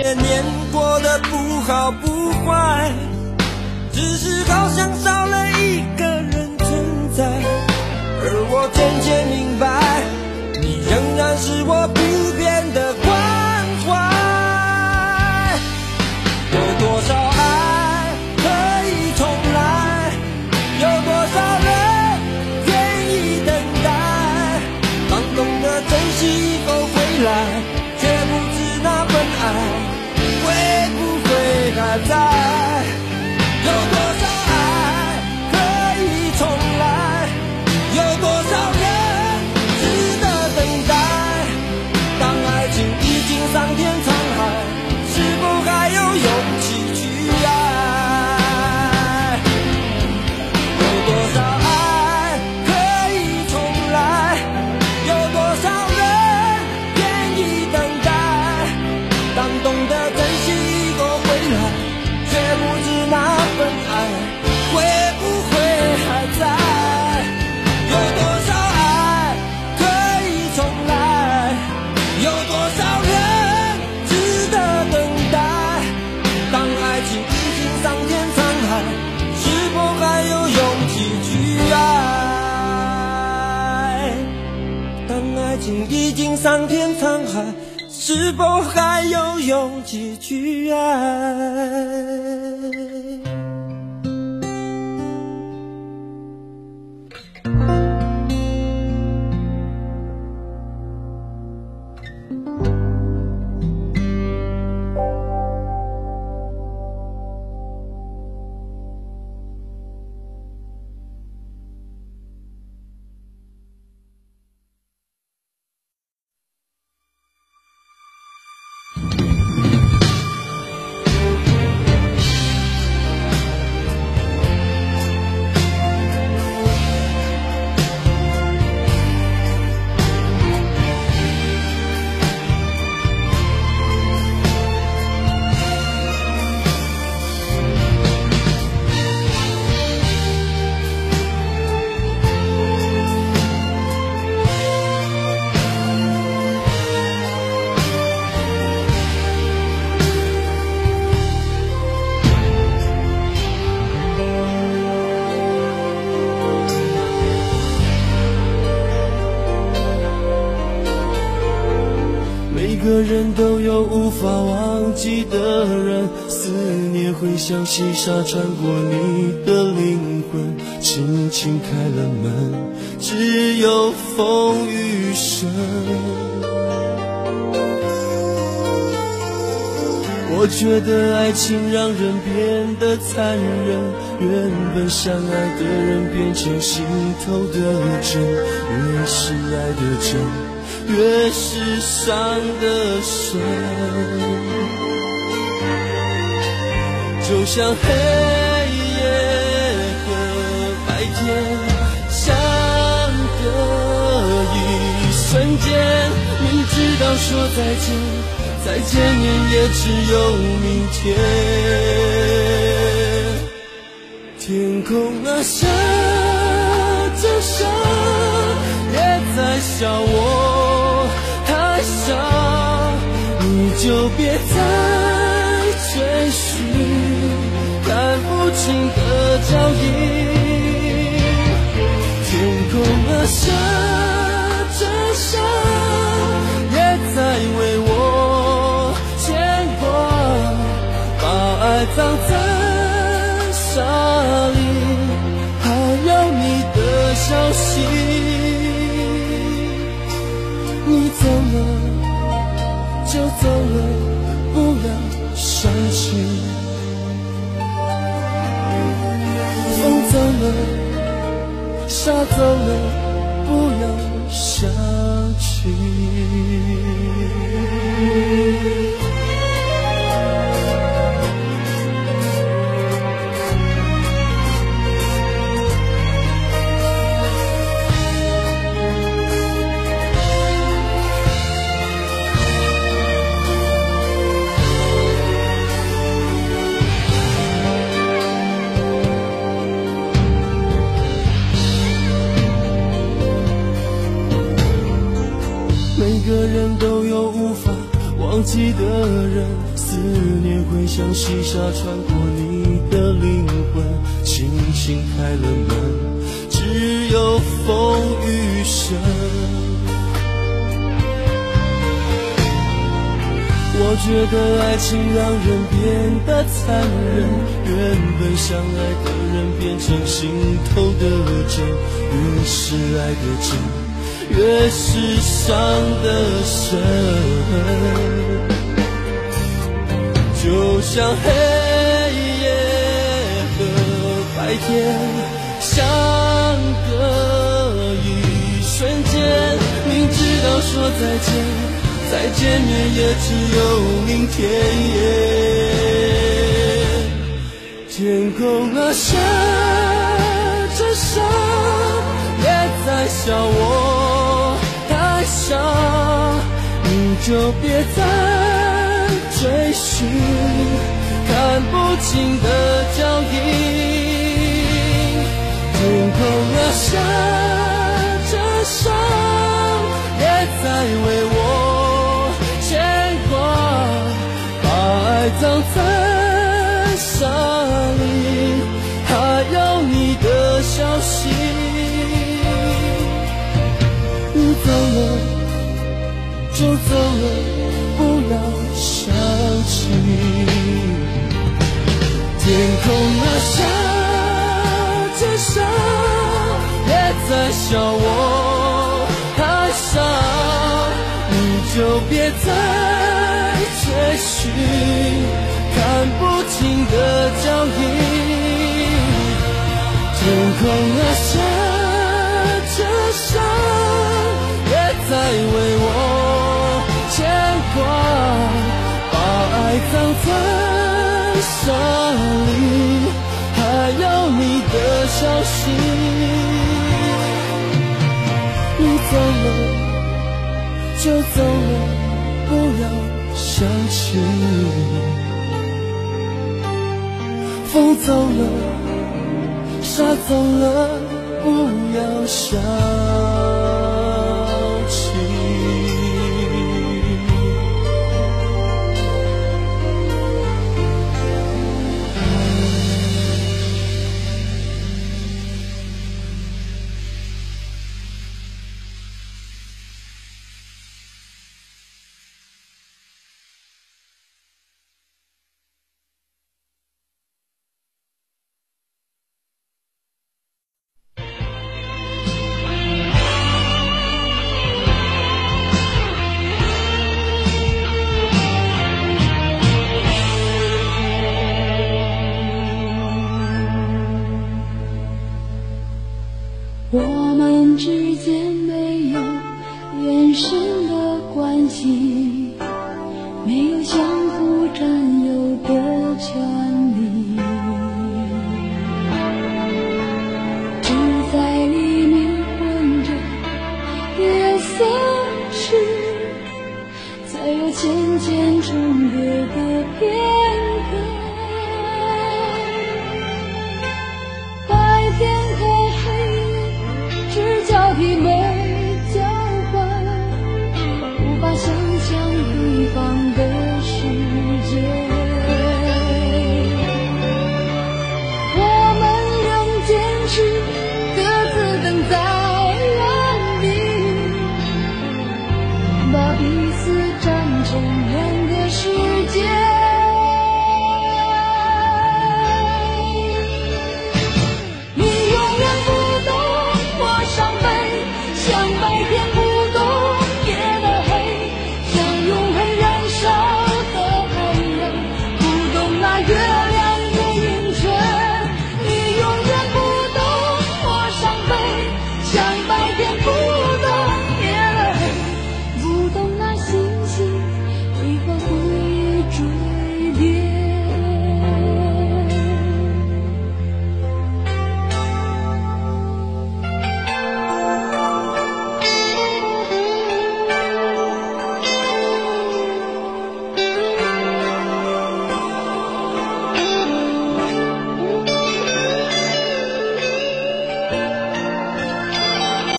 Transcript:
些年过得不好不坏，只是好像少了一个人存在，而我渐渐明白，你仍然是我历经桑田沧海，是否还有勇气去爱？都有无法忘记的人，思念会像细沙穿过你的灵魂，轻轻开了门，只有风雨声。我觉得爱情让人变得残忍，原本相爱的人变成心头的针，越是爱的真。越是伤得深，就像黑夜和白天相隔一瞬间，明知道说再见，再见面也只有明天。天空啊，下着沙，也在笑我。太傻，你就别再追寻看不清的脚印。天空啊，下着沙，也在为我牵挂，把爱葬在他走了，不要想起。人都有无法忘记的人思念会像细沙穿过你的灵魂，轻轻开了门，只有风雨声。我觉得爱情让人变得残忍，原本相爱的人变成心头的针，越是爱的真，越是伤的深。就像黑夜和白天相隔一瞬间，明知道说再见。再见面也只有明天。天空啊，下着沙，也在笑我就别再追寻看不清的脚印。天空啊，下着沙，别再为我牵挂，把爱。葬在沙里，还有你的消息。就走了，不要想起。天空啊，下着沙，别再笑我太傻，你就别再追寻。看不清的脚印，天空啊下消息。你走了就走了，不要想起。风走了，沙走了，不要想。here.